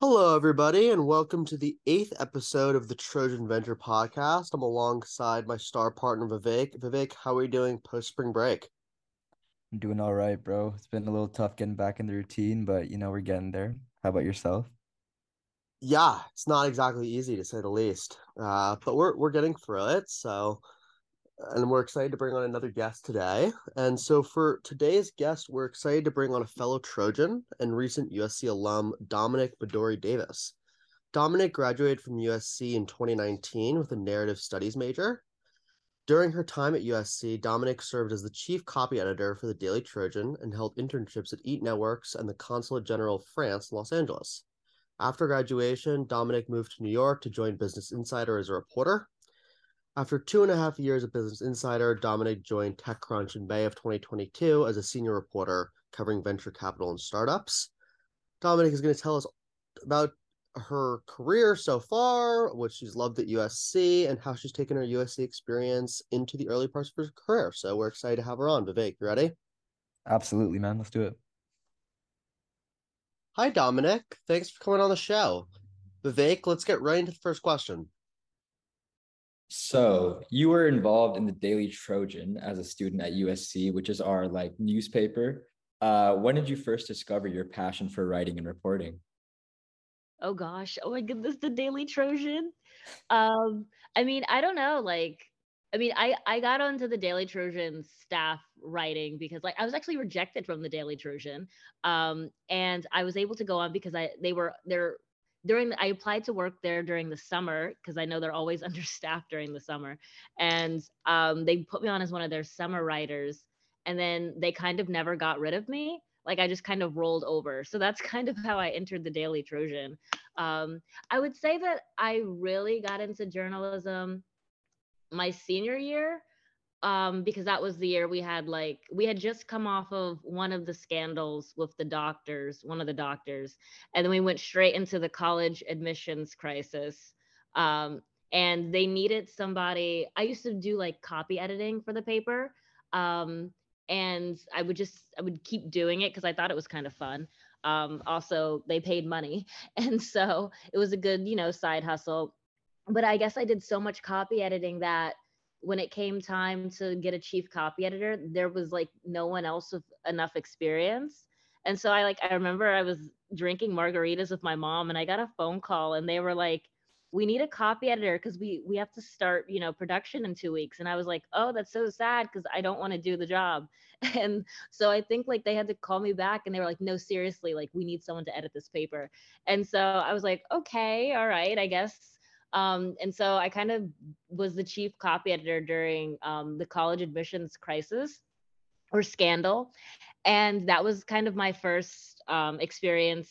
Hello, everybody, and welcome to the eighth episode of the Trojan Venture podcast. I'm alongside my star partner, Vivek. Vivek, how are you doing post spring break? I'm doing all right, bro. It's been a little tough getting back in the routine, but you know, we're getting there. How about yourself? Yeah, it's not exactly easy to say the least, uh, but we're we're getting through it. So, and we're excited to bring on another guest today. And so, for today's guest, we're excited to bring on a fellow Trojan and recent USC alum, Dominic Madori Davis. Dominic graduated from USC in 2019 with a narrative studies major During her time at USC, Dominic served as the chief copy editor for the Daily Trojan and held internships at Eat Networks and the Consulate General of France in Los Angeles. After graduation, Dominic moved to New York to join Business Insider as a reporter. After two and a half years at Business Insider, Dominic joined TechCrunch in May of 2022 as a senior reporter covering venture capital and startups. Dominic is going to tell us about her career so far, what she's loved at USC, and how she's taken her USC experience into the early parts of her career. So we're excited to have her on. Vivek, you ready? Absolutely, man. Let's do it. Hi, Dominic. Thanks for coming on the show. Vivek, let's get right into the first question. So you were involved in the Daily Trojan as a student at USC, which is our like newspaper. Uh, when did you first discover your passion for writing and reporting? Oh gosh. Oh my goodness, the Daily Trojan. Um, I mean, I don't know, like I mean, I I got onto the Daily Trojan staff writing because like I was actually rejected from the Daily Trojan. Um, and I was able to go on because I they were they're during the, I applied to work there during the summer because I know they're always understaffed during the summer. And um, they put me on as one of their summer writers and then they kind of never got rid of me like I just kind of rolled over. So that's kind of how I entered the Daily Trojan. Um, I would say that I really got into journalism my senior year um, because that was the year we had like we had just come off of one of the scandals with the doctors, one of the doctors, and then we went straight into the college admissions crisis. Um, and they needed somebody. I used to do like copy editing for the paper. Um, and I would just I would keep doing it because I thought it was kind of fun. Um, also, they paid money, and so it was a good you know side hustle. But I guess I did so much copy editing that when it came time to get a chief copy editor, there was like no one else with enough experience. And so I like I remember I was drinking margaritas with my mom and I got a phone call and they were like we need a copy editor because we we have to start you know production in two weeks. And i was like oh that's so sad because i don't want to do the job. And so i think like they had to call me back and they were like no seriously like we need someone to edit this paper. And so i was like okay all right i guess um, and so i kind of was the chief copy editor during um, the college admissions crisis or scandal and that was kind of my first um, experience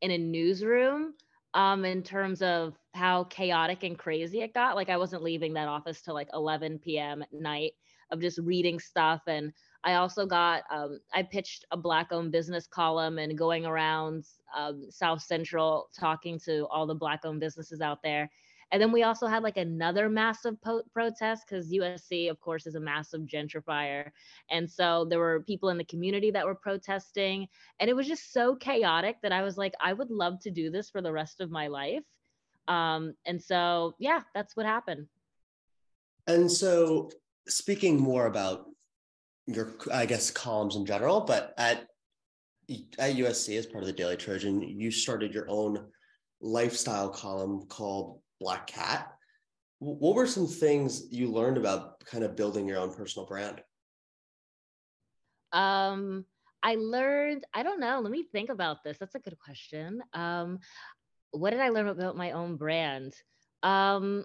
in a newsroom um, in terms of how chaotic and crazy it got. Like I wasn't leaving that office till like 11 p.m. at night of just reading stuff. And I also got, um, I pitched a black owned business column and going around um, South Central talking to all the black owned businesses out there. And then we also had like another massive po- protest because USC, of course, is a massive gentrifier. And so there were people in the community that were protesting. And it was just so chaotic that I was like, I would love to do this for the rest of my life. Um, and so, yeah, that's what happened. And so, speaking more about your, I guess, columns in general, but at at USC as part of the Daily Trojan, you started your own lifestyle column called Black Cat. What were some things you learned about kind of building your own personal brand? Um, I learned, I don't know, let me think about this. That's a good question. Um, what did I learn about my own brand? Um,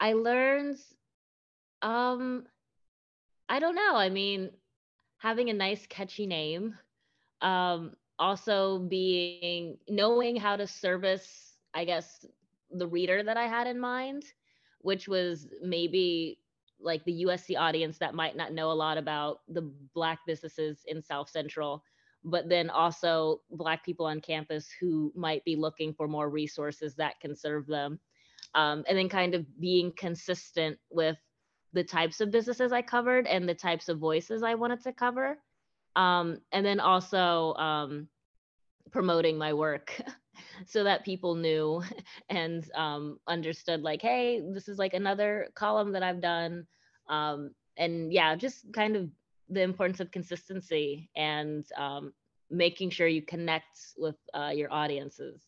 I learned, um, I don't know. I mean, having a nice, catchy name. Um, also being knowing how to service, I guess, the reader that I had in mind, which was maybe like the USC audience that might not know a lot about the Black businesses in South Central, but then also Black people on campus who might be looking for more resources that can serve them. Um, and then kind of being consistent with the types of businesses I covered and the types of voices I wanted to cover. Um, and then also um, promoting my work. so that people knew and um, understood like hey this is like another column that i've done um, and yeah just kind of the importance of consistency and um, making sure you connect with uh, your audiences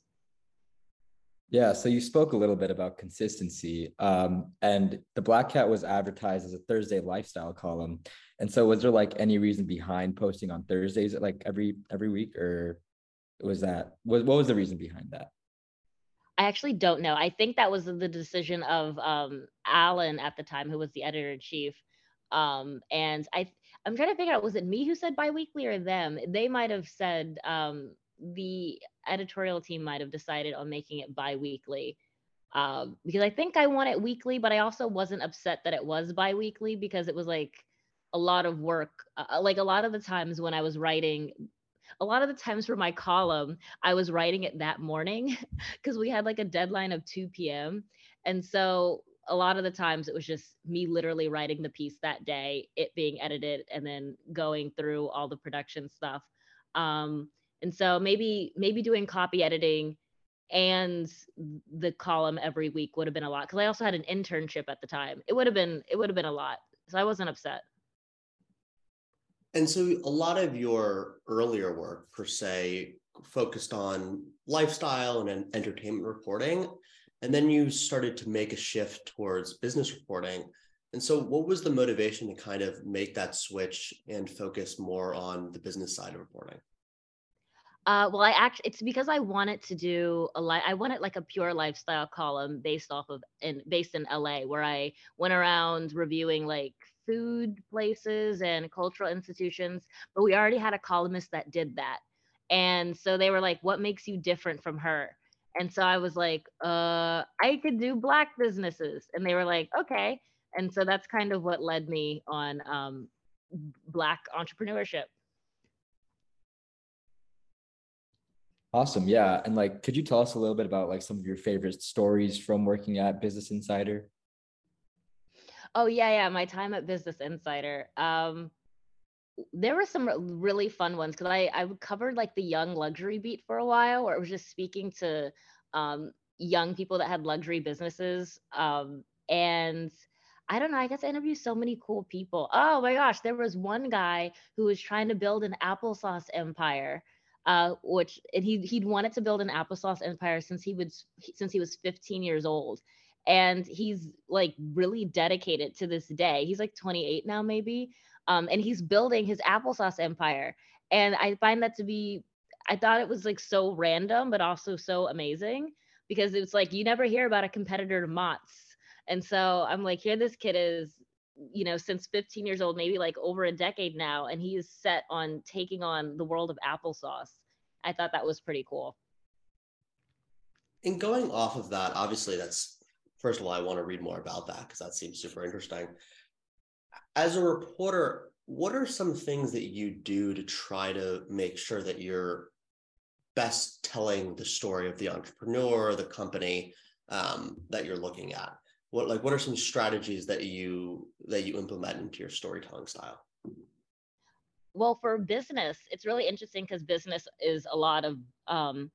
yeah, so you spoke a little bit about consistency, um, and the Black Cat was advertised as a Thursday lifestyle column. And so, was there like any reason behind posting on Thursdays, like every every week, or was that what, what was the reason behind that? I actually don't know. I think that was the decision of um, Alan at the time, who was the editor in chief. Um, and I, I'm trying to figure out was it me who said biweekly or them? They might have said um, the editorial team might have decided on making it bi-weekly um, because I think I want it weekly, but I also wasn't upset that it was bi-weekly because it was like a lot of work. Uh, like a lot of the times when I was writing, a lot of the times for my column, I was writing it that morning because we had like a deadline of 2 p.m. And so a lot of the times it was just me literally writing the piece that day, it being edited, and then going through all the production stuff. Um, and so maybe maybe doing copy editing and the column every week would have been a lot because I also had an internship at the time. It would have been it would have been a lot. So I wasn't upset. And so a lot of your earlier work per se focused on lifestyle and entertainment reporting and then you started to make a shift towards business reporting. And so what was the motivation to kind of make that switch and focus more on the business side of reporting? Uh, well, I actually, it's because I wanted to do a li- I wanted like a pure lifestyle column based off of in based in LA, where I went around reviewing like food places and cultural institutions. But we already had a columnist that did that, and so they were like, "What makes you different from her?" And so I was like, "Uh, I could do black businesses," and they were like, "Okay." And so that's kind of what led me on um, black entrepreneurship. Awesome. Yeah. And like, could you tell us a little bit about like some of your favorite stories from working at Business Insider? Oh yeah, yeah. My time at Business Insider. Um, there were some really fun ones because I I covered like the young luxury beat for a while, where it was just speaking to um, young people that had luxury businesses. Um, and I don't know. I guess I interviewed so many cool people. Oh my gosh, there was one guy who was trying to build an applesauce empire uh, which and he he'd wanted to build an applesauce empire since he was since he was 15 years old, and he's like really dedicated to this day. He's like 28 now, maybe, um, and he's building his applesauce empire. And I find that to be, I thought it was like so random, but also so amazing because it's like you never hear about a competitor to Mott's. And so I'm like, here this kid is you know, since 15 years old, maybe like over a decade now, and he is set on taking on the world of applesauce. I thought that was pretty cool. And going off of that, obviously, that's first of all, I want to read more about that because that seems super interesting. As a reporter, what are some things that you do to try to make sure that you're best telling the story of the entrepreneur, the company um, that you're looking at? what like what are some strategies that you that you implement into your storytelling style well for business it's really interesting because business is a lot of um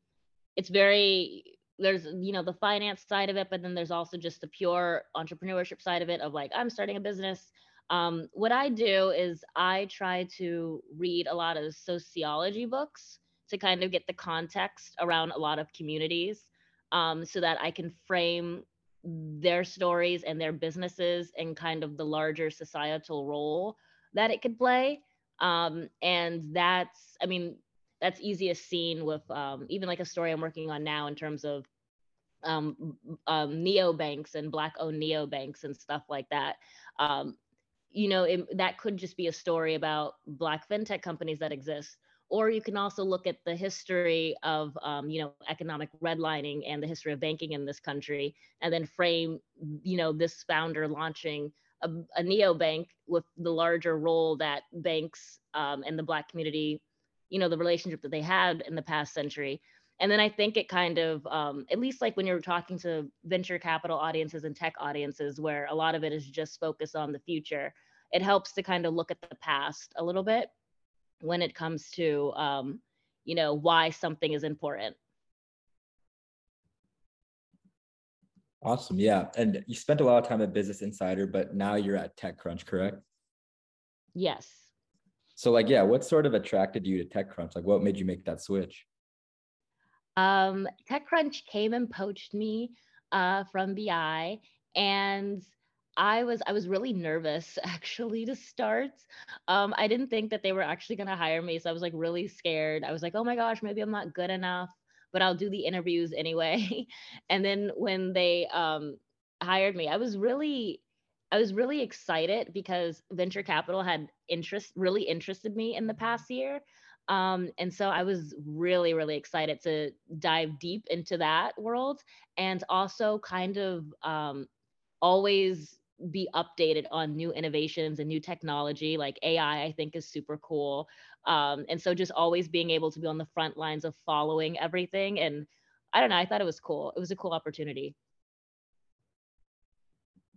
it's very there's you know the finance side of it but then there's also just the pure entrepreneurship side of it of like i'm starting a business um, what i do is i try to read a lot of sociology books to kind of get the context around a lot of communities um, so that i can frame their stories and their businesses and kind of the larger societal role that it could play. Um, and that's, I mean, that's easiest seen with um, even like a story I'm working on now in terms of um, um, neobanks and black owned neobanks and stuff like that. Um, you know, it, that could just be a story about black fintech companies that exist or you can also look at the history of um, you know economic redlining and the history of banking in this country and then frame you know this founder launching a, a neobank with the larger role that banks um, and the black community you know the relationship that they had in the past century and then i think it kind of um, at least like when you're talking to venture capital audiences and tech audiences where a lot of it is just focused on the future it helps to kind of look at the past a little bit when it comes to um, you know why something is important Awesome. Yeah. And you spent a lot of time at Business Insider, but now you're at TechCrunch, correct? Yes. So, like, yeah, what sort of attracted you to TechCrunch? Like, what made you make that switch? Um, TechCrunch came and poached me uh, from BI, and I was I was really nervous actually to start. Um, I didn't think that they were actually going to hire me, so I was like really scared. I was like, oh my gosh, maybe I'm not good enough, but I'll do the interviews anyway. and then when they um, hired me, I was really I was really excited because venture capital had interest really interested me in the past year. Um, and so I was really, really excited to dive deep into that world and also kind of um, always be updated on new innovations and new technology. Like ai i think is super cool. Um, and so just always being able to be on the front lines of following everything. And i don't know i thought it was cool. It was a cool opportunity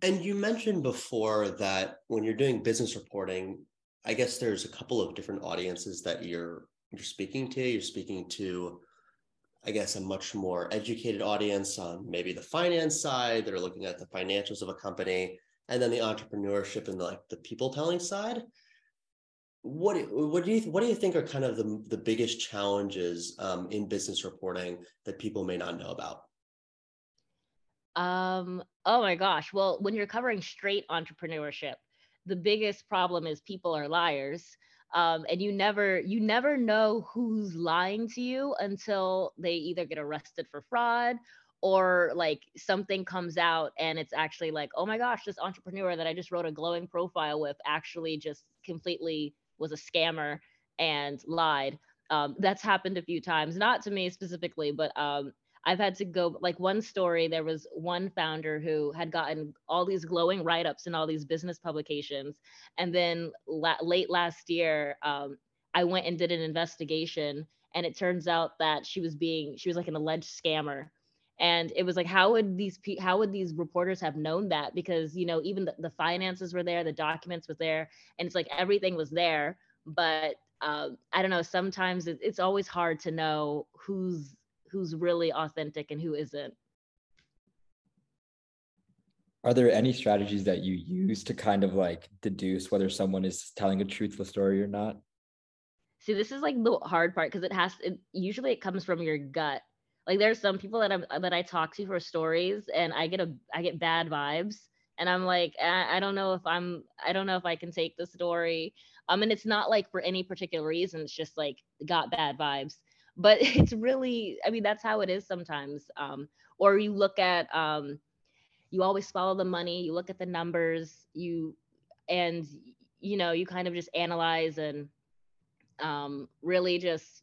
and you mentioned before that when you're doing business reporting i guess there's a couple of different audiences that you're you're speaking to. You're speaking to I guess, a much more educated audience on maybe the finance side. That are looking at the financials of a company and then the entrepreneurship and the, like the people telling side. What what do you what do you think are kind of the, the biggest challenges um, in business reporting that people may not know about um oh my gosh well when you're covering straight entrepreneurship the biggest problem is people are liars um, and you never you never know who's lying to you until they either get arrested for fraud or like something comes out and it's actually like oh my gosh this entrepreneur that i just wrote a glowing profile with actually just completely was a scammer and lied. Um, that's happened a few times not to me specifically but um, i've had to go like one story there was one founder who had gotten all these glowing write-ups in all these business publications and then la- late last year um, i went and did an investigation and it turns out that she was being she was like an alleged scammer and it was like how would these how would these reporters have known that? Because you know even the, the finances were there the documents was there and it's like everything was there but um, i don't know sometimes it, it's always hard to know who's who's really authentic and who isn't are there any strategies that you use to kind of like deduce whether someone is telling a truthful story or not see this is like the hard part because it has it, usually it comes from your gut like there's some people that I'm that I talk to for stories and I get a I get bad vibes and I'm like I, I don't know if I'm I don't know if I can take the story. Um and it's not like for any particular reason it's just like got bad vibes. But it's really I mean that's how it is sometimes. Um or you look at um you always follow the money, you look at the numbers, you and you know, you kind of just analyze and um really just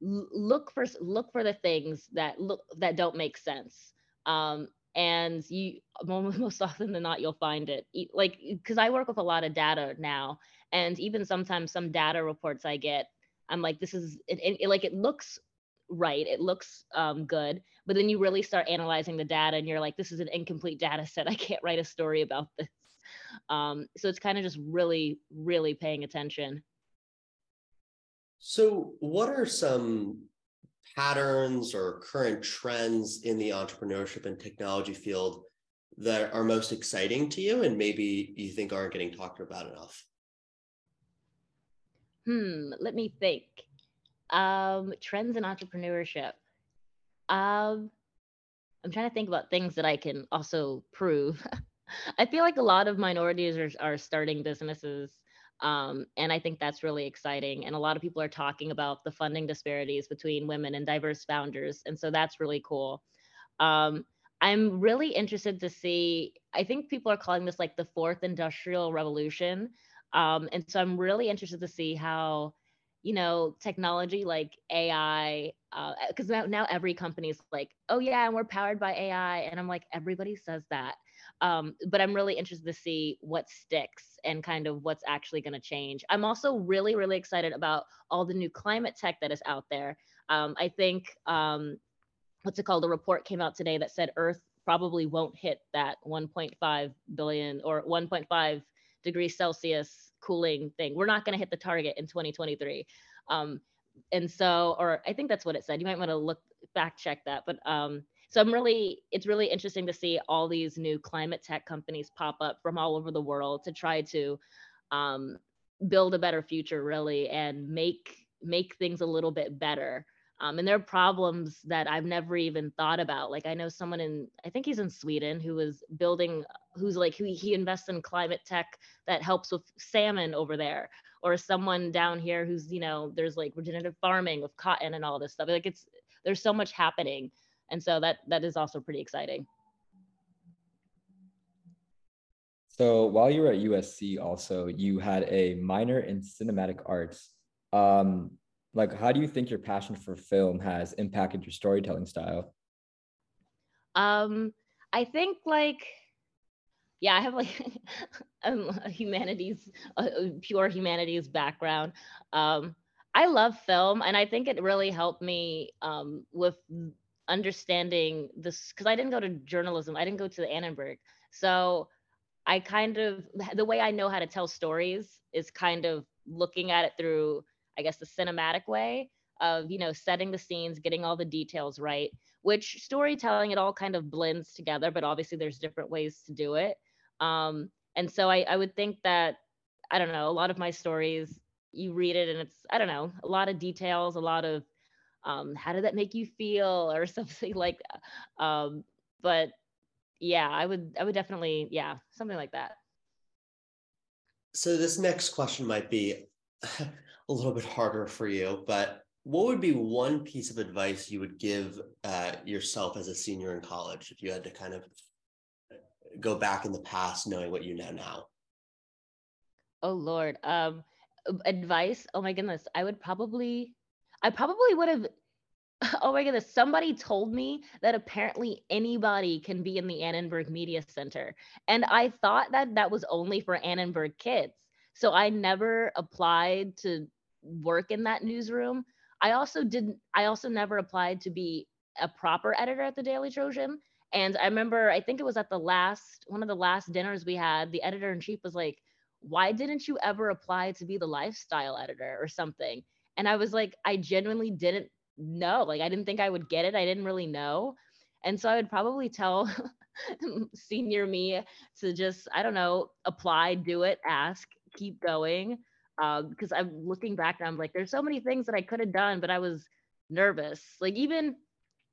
look for look for the things that look that don't make sense um and you most often than not you'll find it like because i work with a lot of data now and even sometimes some data reports i get i'm like this is it, it, like it looks right it looks um, good but then you really start analyzing the data and you're like this is an incomplete data set. I can't write a story about this. Um, so it's kind of just really really paying attention. So, what are some patterns or current trends in the entrepreneurship and technology field that are most exciting to you and maybe you think aren't getting talked about enough? Hmm, let me think. Um, trends in entrepreneurship. Um, I'm trying to think about things that I can also prove. I feel like a lot of minorities are, are starting businesses um, and I think that's really exciting. And a lot of people are talking about the funding disparities between women and diverse founders. And so that's really cool. Um, I'm really interested to see, I think people are calling this like the fourth industrial revolution. Um, and so I'm really interested to see how, you know, technology like AI, because uh, now, now every company is like, oh yeah, and we're powered by AI. And I'm like, everybody says that. Um, but I'm really interested to see what sticks and kind of what's actually going to change. I'm also really, really excited about all the new climate tech that is out there. Um, I think um, what's it called? A report came out today that said Earth probably won't hit that 1.5 billion or 1.5 degrees Celsius cooling thing. We're not going to hit the target in 2023. Um, and so, or I think that's what it said. You might want to look fact check that, but um, so I'm really, it's really interesting to see all these new climate tech companies pop up from all over the world to try to um, build a better future, really, and make make things a little bit better. Um, and there are problems that I've never even thought about. Like I know someone in, I think he's in Sweden, who was building, who's like, who he invests in climate tech that helps with salmon over there, or someone down here who's, you know, there's like regenerative farming with cotton and all this stuff. Like it's, there's so much happening and so that that is also pretty exciting so while you were at usc also you had a minor in cinematic arts um like how do you think your passion for film has impacted your storytelling style um i think like yeah i have like a humanities a pure humanities background um i love film and i think it really helped me um with understanding this because I didn't go to journalism. I didn't go to the Annenberg. So I kind of the way I know how to tell stories is kind of looking at it through, I guess, the cinematic way of, you know, setting the scenes, getting all the details right, which storytelling, it all kind of blends together, but obviously there's different ways to do it. Um, and so I, I would think that, I don't know, a lot of my stories, you read it and it's, I don't know, a lot of details, a lot of um, how did that make you feel? or something like that. Um, but yeah i would i would definitely yeah something like that. So this next question might be a little bit harder for you but what would be one piece of advice you would give uh, yourself as a senior in college if you had to kind of go back in the past knowing what you know now oh lord um advice oh my goodness i would probably I probably would have. Oh my goodness. Somebody told me that apparently anybody can be in the Annenberg Media Center. And I thought that that was only for Annenberg kids. So I never applied to work in that newsroom. I also didn't, I also never applied to be a proper editor at the Daily Trojan. And I remember, I think it was at the last, one of the last dinners we had, the editor in chief was like, why didn't you ever apply to be the lifestyle editor or something? And I was like, I genuinely didn't know. Like, I didn't think I would get it. I didn't really know. And so I would probably tell senior me to just, I don't know, apply, do it, ask, keep going. Because um, I'm looking back and I'm like, there's so many things that I could have done, but I was nervous. Like, even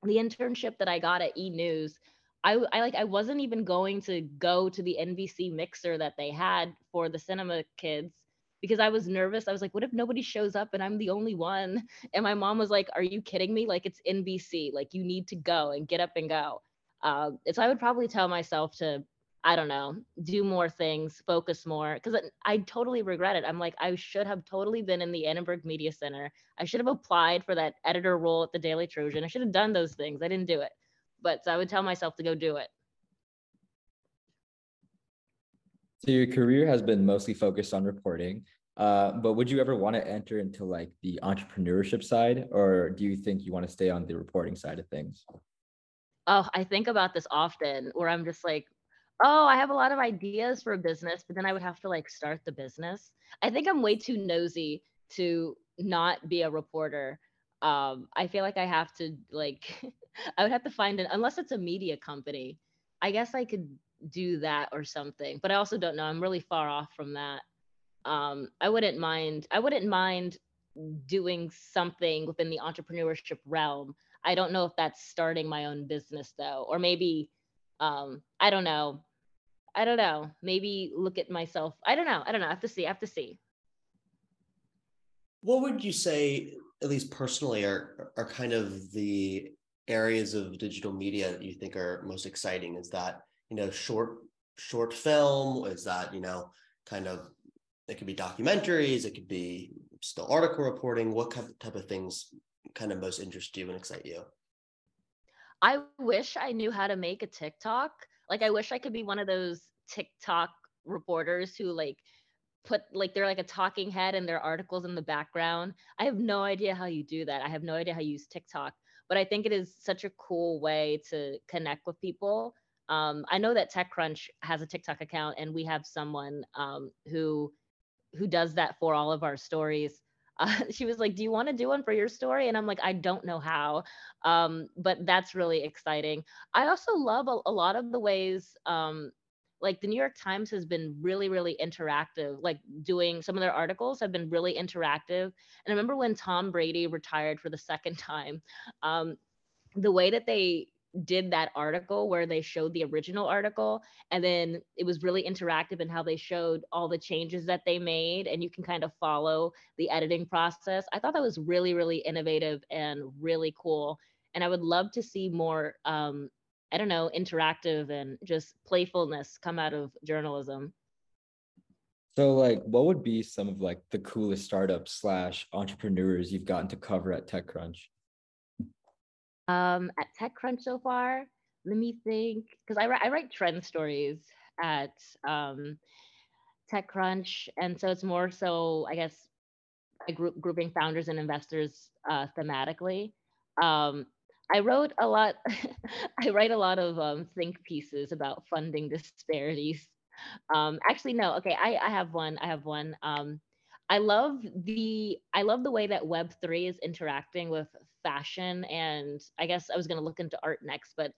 the internship that I got at E News, I, I like I wasn't even going to go to the NBC mixer that they had for the cinema kids because I was nervous. I was like, what if nobody shows up and I'm the only one? And my mom was like, are you kidding me? Like, it's NBC. Like, you need to go and get up and go. Uh, so I would probably tell myself to, I don't know, do more things, focus more, because I totally regret it. I'm like, I should have totally been in the Annenberg Media Center. I should have applied for that editor role at the Daily Trojan. I should have done those things. I didn't do it. But so I would tell myself to go do it. So your career has been mostly focused on reporting, uh, but would you ever want to enter into like the entrepreneurship side, or do you think you want to stay on the reporting side of things? Oh, I think about this often, where I'm just like, oh, I have a lot of ideas for a business, but then I would have to like start the business. I think I'm way too nosy to not be a reporter. Um, I feel like I have to like, I would have to find an unless it's a media company. I guess I could do that or something. But I also don't know. I'm really far off from that. Um, I wouldn't mind. I wouldn't mind doing something within the entrepreneurship realm. I don't know if that's starting my own business though, or maybe um, I don't know. I don't know. Maybe look at myself. I don't know. I don't know. I have to see. I have to see. What would you say, at least personally, are are kind of the areas of digital media that you think are most exciting? Is that you know short short film is that you know kind of it could be documentaries it could be still article reporting what type of things kind of most interest you and excite you i wish i knew how to make a tiktok like i wish i could be one of those tiktok reporters who like put like they're like a talking head and their articles in the background. I have no idea how you do that. I have no idea how you use tiktok but i think it is such a cool way to connect with people. Um, I know that TechCrunch has a TikTok account, and we have someone um, who who does that for all of our stories. Uh, she was like, "Do you want to do one for your story?" And I'm like, "I don't know how," um, but that's really exciting. I also love a, a lot of the ways. Um, like the New York Times has been really, really interactive. Like doing some of their articles have been really interactive. And I remember when Tom Brady retired for the second time, um, the way that they did that article where they showed the original article and then it was really interactive in how they showed all the changes that they made and you can kind of follow the editing process. I thought that was really really innovative and really cool and i would love to see more um, i don't know interactive and just playfulness come out of journalism. So like what would be some of like the coolest startups slash entrepreneurs you've gotten to cover at techcrunch um, at TechCrunch so far, let me think, because I, I write trend stories at um, TechCrunch, and so it's more so, I guess, group grouping founders and investors uh, thematically. Um, I wrote a lot. I write a lot of um, think pieces about funding disparities. Um, actually, no. Okay, I, I have one. I have one. Um, I love the I love the way that Web three is interacting with fashion, and I guess I was going to look into art next, but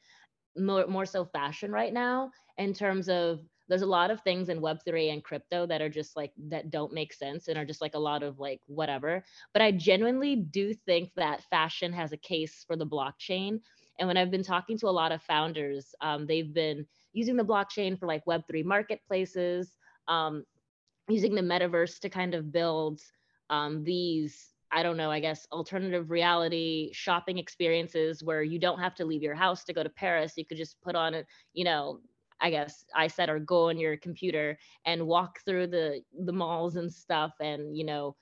more more so fashion right now in terms of there's a lot of things in web3 and crypto that are just like that don't make sense and are just like a lot of like whatever. But i genuinely do think that fashion has a case for the blockchain and when i've been talking to a lot of founders um, they've been using the blockchain for like web3 marketplaces um, using the metaverse to kind of build um, these I don't know, I guess alternative reality shopping experiences where you don't have to leave your house to go to Paris. You could just put on a, you know, I guess I said or go on your computer and walk through the the malls and stuff and, you know,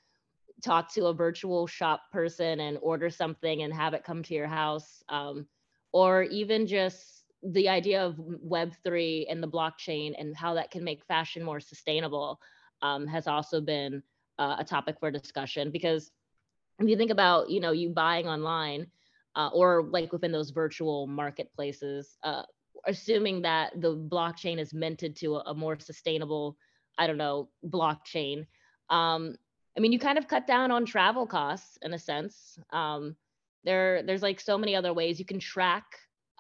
talk to a virtual shop person and order something and have it come to your house. Um, or even just the idea of Web3 and the blockchain and how that can make fashion more sustainable um, has also been uh, a topic for discussion because if you think about you know you buying online uh, or like within those virtual marketplaces uh, assuming that the blockchain is minted to a, a more sustainable i don't know blockchain um, i mean you kind of cut down on travel costs in a sense um, there there's like so many other ways you can track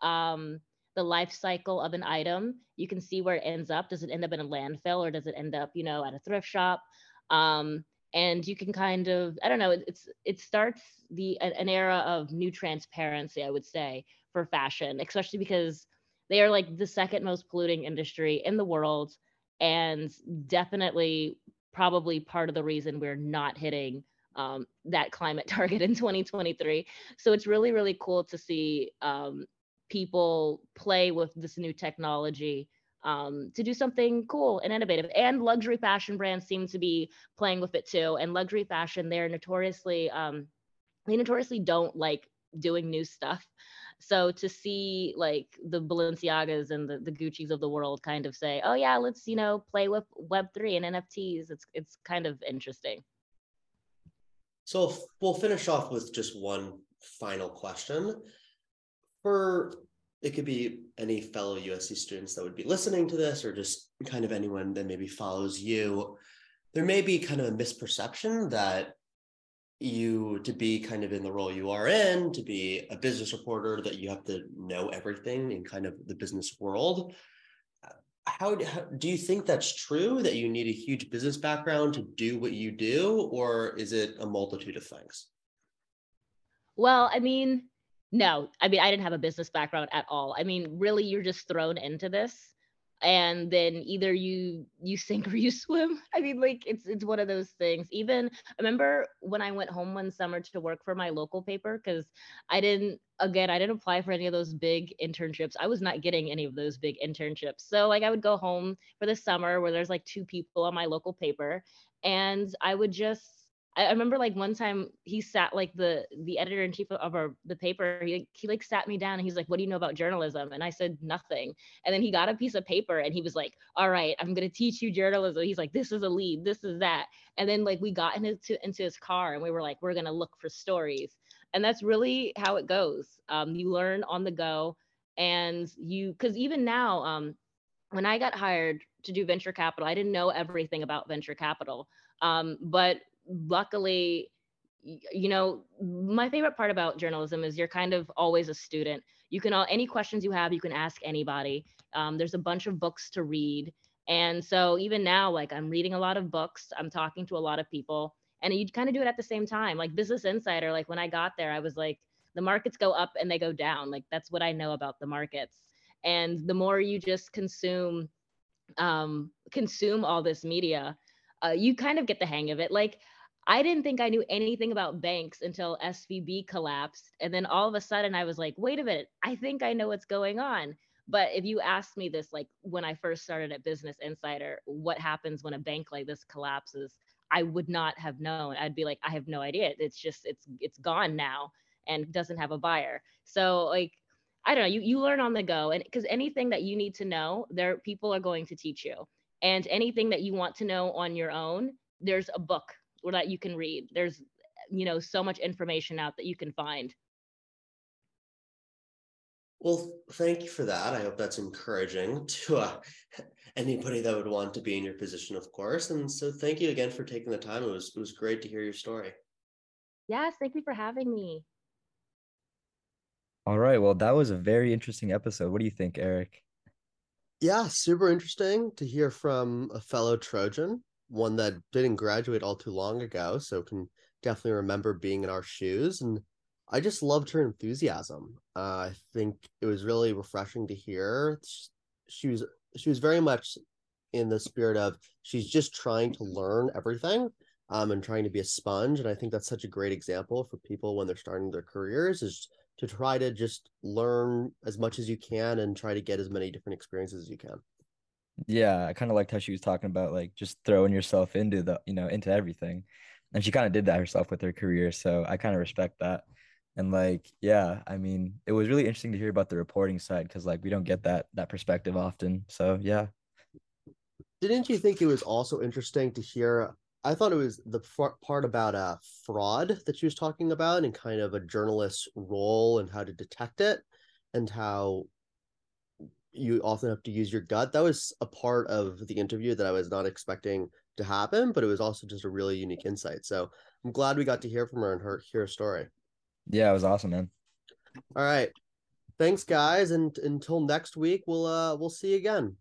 um, the life cycle of an item. You can see where it ends up. Does it end up in a landfill or does it end up, you know, at a thrift shop? Um, and you can kind of, I don't know, it's it starts the an era of new transparency, I would say, for fashion, especially because they are like the second most polluting industry in the world, and definitely probably part of the reason we're not hitting um, that climate target in 2023. So it's really, really cool to see um, people play with this new technology um, to do something cool and innovative. And luxury fashion brands seem to be playing with it too. And luxury fashion, they're notoriously um, they notoriously don't like doing new stuff. So to see like the Balenciagas and the, the Gucci's of the world kind of say, oh yeah, let's you know play with Web three and NFTs. It's it's kind of interesting. So we'll finish off with just one final question for it could be any fellow USC students that would be listening to this, or just kind of anyone that maybe follows you. There may be kind of a misperception that you to be kind of in the role you are in, to be a business reporter, that you have to know everything in kind of the business world. How, how do you think that's true that you need a huge business background to do what you do, or is it a multitude of things? Well, I mean, no, I mean, I didn't have a business background at all. I mean, really, you're just thrown into this and then either you you sink or you swim. I mean like it's it's one of those things. Even i remember when i went home one summer to work for my local paper because i didn't again i didn't apply for any of those big internships. I was not getting any of those big internships. So like i would go home for the summer where there's like two people on my local paper and i would just I, remember like one time he sat like the the editor in chief of our the paper. He he like sat me down and he's like, "What do you know about journalism?" And I said nothing. And then he got a piece of paper and he was like, "All right, I'm gonna teach you journalism." He's like, "This is a lead. This is that." And then like we got into into his car and we were like, "We're gonna look for stories." And that's really how it goes. Um, you learn on the go, and you because even now, um, when I got hired to do venture capital, I didn't know everything about venture capital. Um, but luckily you know, my favorite part about journalism is you're kind of always a student. You can all any questions you have, you can ask anybody. Um, there's a bunch of books to read, and so even now, like I'm reading a lot of books, I'm talking to a lot of people, and you kind of do it at the same time. Like Business Insider, like when I got there, I was like, the markets go up and they go down. Like that's what I know about the markets. And the more you just consume, um, consume all this media, uh, you kind of get the hang of it. Like I didn't think I knew anything about banks until SVB collapsed. And then all of a sudden I was like, wait a minute, I think I know what's going on. But if you asked me this, like when I first started at Business Insider, what happens when a bank like this collapses? I would not have known. I'd be like, I have no idea. It's just, it's, it's gone now and doesn't have a buyer. So like, I don't know, you, you learn on the go. And because anything that you need to know, there people are going to teach you. And anything that you want to know on your own, there's a book or that you can read. There's, you know, so much information out that you can find. Well, thank you for that. I hope that's encouraging to uh, anybody that would want to be in your position, of course. And so, thank you again for taking the time. It was it was great to hear your story. Yes, thank you for having me. All right. Well, that was a very interesting episode. What do you think, Eric? Yeah, super interesting to hear from a fellow Trojan one that didn't graduate all too long ago, so can definitely remember being in our shoes. And I just loved her enthusiasm. Uh, I think it was really refreshing to hear. She was she was very much in the spirit of she's just trying to learn everything um, and trying to be a sponge. And I think that's such a great example for people when they're starting their careers is to try to just learn as much as you can and try to get as many different experiences as you can. Yeah, I kind of liked how she was talking about like just throwing yourself into the, you know, into everything. And she kind of did that herself with her career. So I kind of respect that. And like, yeah, I mean, it was really interesting to hear about the reporting side because like we don't get that that perspective often. So yeah. Didn't you think it was also interesting to hear? I thought it was the part about uh fraud that she was talking about and kind of a journalist's role and how to detect it and how you often have to use your gut. That was a part of the interview that I was not expecting to happen, but it was also just a really unique insight. So I'm glad we got to hear from her and her hear her story. Yeah, it was awesome, man. All right. Thanks guys and until next week we'll uh we'll see you again.